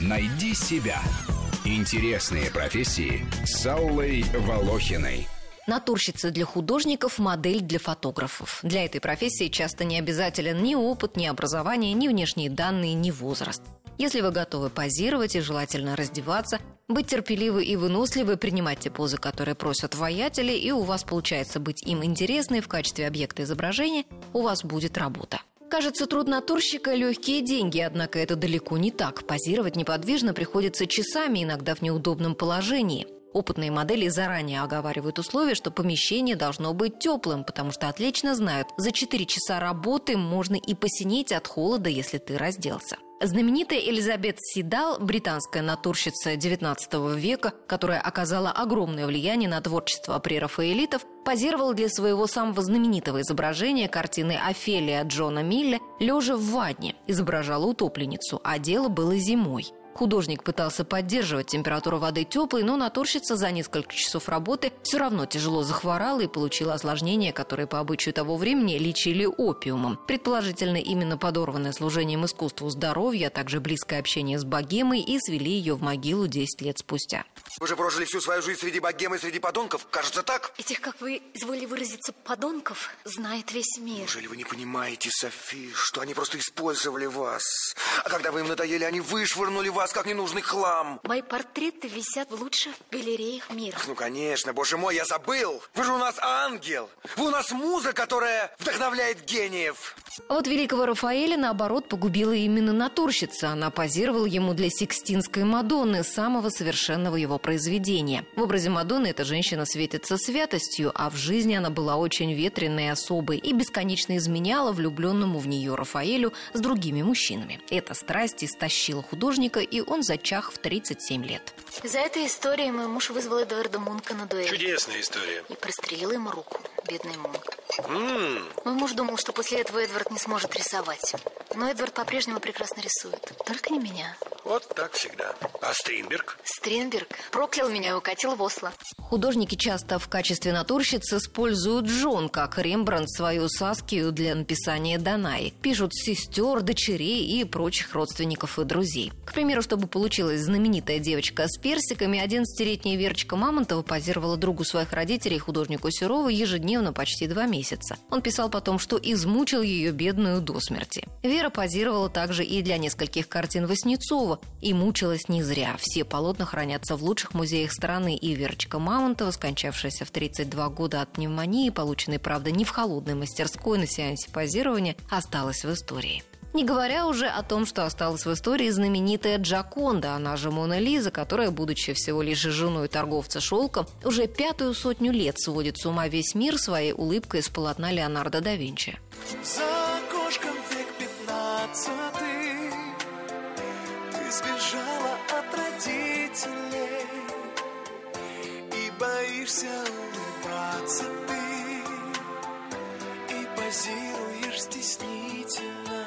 Найди себя. Интересные профессии с Аллой Волохиной. Натурщица для художников, модель для фотографов. Для этой профессии часто не обязателен ни опыт, ни образование, ни внешние данные, ни возраст. Если вы готовы позировать и желательно раздеваться, быть терпеливы и выносливы, принимать те позы, которые просят воятели, и у вас получается быть им интересной в качестве объекта изображения, у вас будет работа. Кажется, труд натурщика – легкие деньги, однако это далеко не так. Позировать неподвижно приходится часами, иногда в неудобном положении. Опытные модели заранее оговаривают условия, что помещение должно быть теплым, потому что отлично знают, за 4 часа работы можно и посинеть от холода, если ты разделся. Знаменитая Элизабет Сидал, британская натурщица XIX века, которая оказала огромное влияние на творчество прерафаэлитов, позировала для своего самого знаменитого изображения картины «Офелия» Джона Милля лежа в ванне, изображала утопленницу, а дело было зимой. Художник пытался поддерживать температуру воды теплой, но натурщица за несколько часов работы все равно тяжело захворала и получила осложнения, которые по обычаю того времени лечили опиумом. Предположительно, именно подорванное служением искусству здоровье, а также близкое общение с богемой и свели ее в могилу 10 лет спустя. Вы же прожили всю свою жизнь среди богемы, среди подонков, кажется так? Этих, как вы изволили выразиться, подонков знает весь мир. Неужели вы не понимаете, Софи, что они просто использовали вас? А когда вы им надоели, они вышвырнули вас, как ненужный хлам. Мои портреты висят в лучших галереях мира. Ну, конечно, боже мой, я забыл. Вы же у нас ангел. Вы у нас муза, которая вдохновляет гениев. А вот великого Рафаэля, наоборот, погубила именно натурщица. Она позировала ему для Сикстинской Мадонны, самого совершенного его произведения. В образе Мадонны эта женщина светится святостью, а в жизни она была очень ветреной и особой и бесконечно изменяла влюбленному в нее Рафаэлю с другими мужчинами. Эта страсть истощила художника, и он зачах в 37 лет. За этой историей мой муж вызвал Эдуарда Мунка на дуэль. Чудесная история. И прострелил ему руку, бедный Мунк. М, Мой муж думал, что после этого Эдвард не сможет рисовать. Но Эдвард по-прежнему прекрасно рисует. Только не меня. Вот так всегда. А Стринберг? Стринберг проклял меня и укатил в Осло. Художники часто в качестве натурщиц используют жен, как Рембрандт свою Саскию для написания Данаи. Пишут сестер, дочерей и прочих родственников и друзей. К примеру, чтобы получилась знаменитая девочка с персиками, 11-летняя Верочка Мамонтова позировала другу своих родителей, художнику Серова, ежедневно почти два месяца. Он писал потом, что измучил ее бедную до смерти. Вера позировала также и для нескольких картин Васнецова, и мучилась не зря. Все полотна хранятся в лучших музеях страны, и Верочка Мамонтова, скончавшаяся в 32 года от пневмонии, полученной, правда, не в холодной мастерской на сеансе позирования, осталась в истории. Не говоря уже о том, что осталась в истории знаменитая Джаконда, она же Мона Лиза, которая, будучи всего лишь женой торговца шелком, уже пятую сотню лет сводит с ума весь мир своей улыбкой из полотна Леонардо да Винчи. Сбежала от родителей. И боишься улыбаться ты И позируешь стеснительно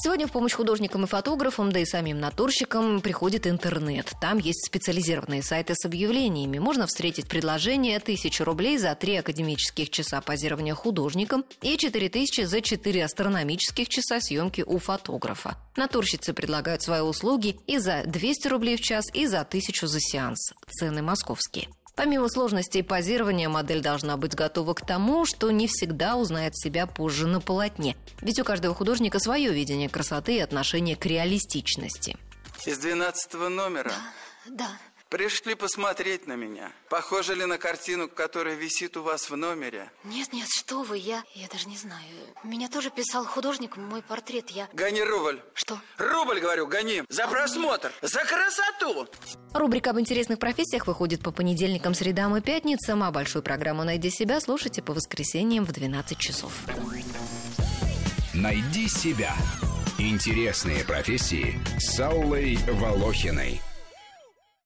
Сегодня в помощь художникам и фотографам, да и самим натурщикам приходит интернет. Там есть специализированные сайты с объявлениями. Можно встретить предложение 1000 рублей за 3 академических часа позирования художником и 4000 за 4 астрономических часа съемки у фотографа. Натурщицы предлагают свои услуги и за 200 рублей в час, и за 1000 за сеанс. Цены московские. Помимо сложностей позирования, модель должна быть готова к тому, что не всегда узнает себя позже на полотне. Ведь у каждого художника свое видение красоты и отношение к реалистичности. Из двенадцатого номера. Да. Пришли посмотреть на меня. Похоже ли на картину, которая висит у вас в номере? Нет, нет, что вы, я... Я даже не знаю. Меня тоже писал художник мой портрет. Я... Гони рубль. Что? Рубль, говорю, гони. За просмотр. За красоту. Рубрика об интересных профессиях выходит по понедельникам, средам и пятницам, а большую программу «Найди себя» слушайте по воскресеньям в 12 часов. Найди себя. Интересные профессии с Аллой Волохиной.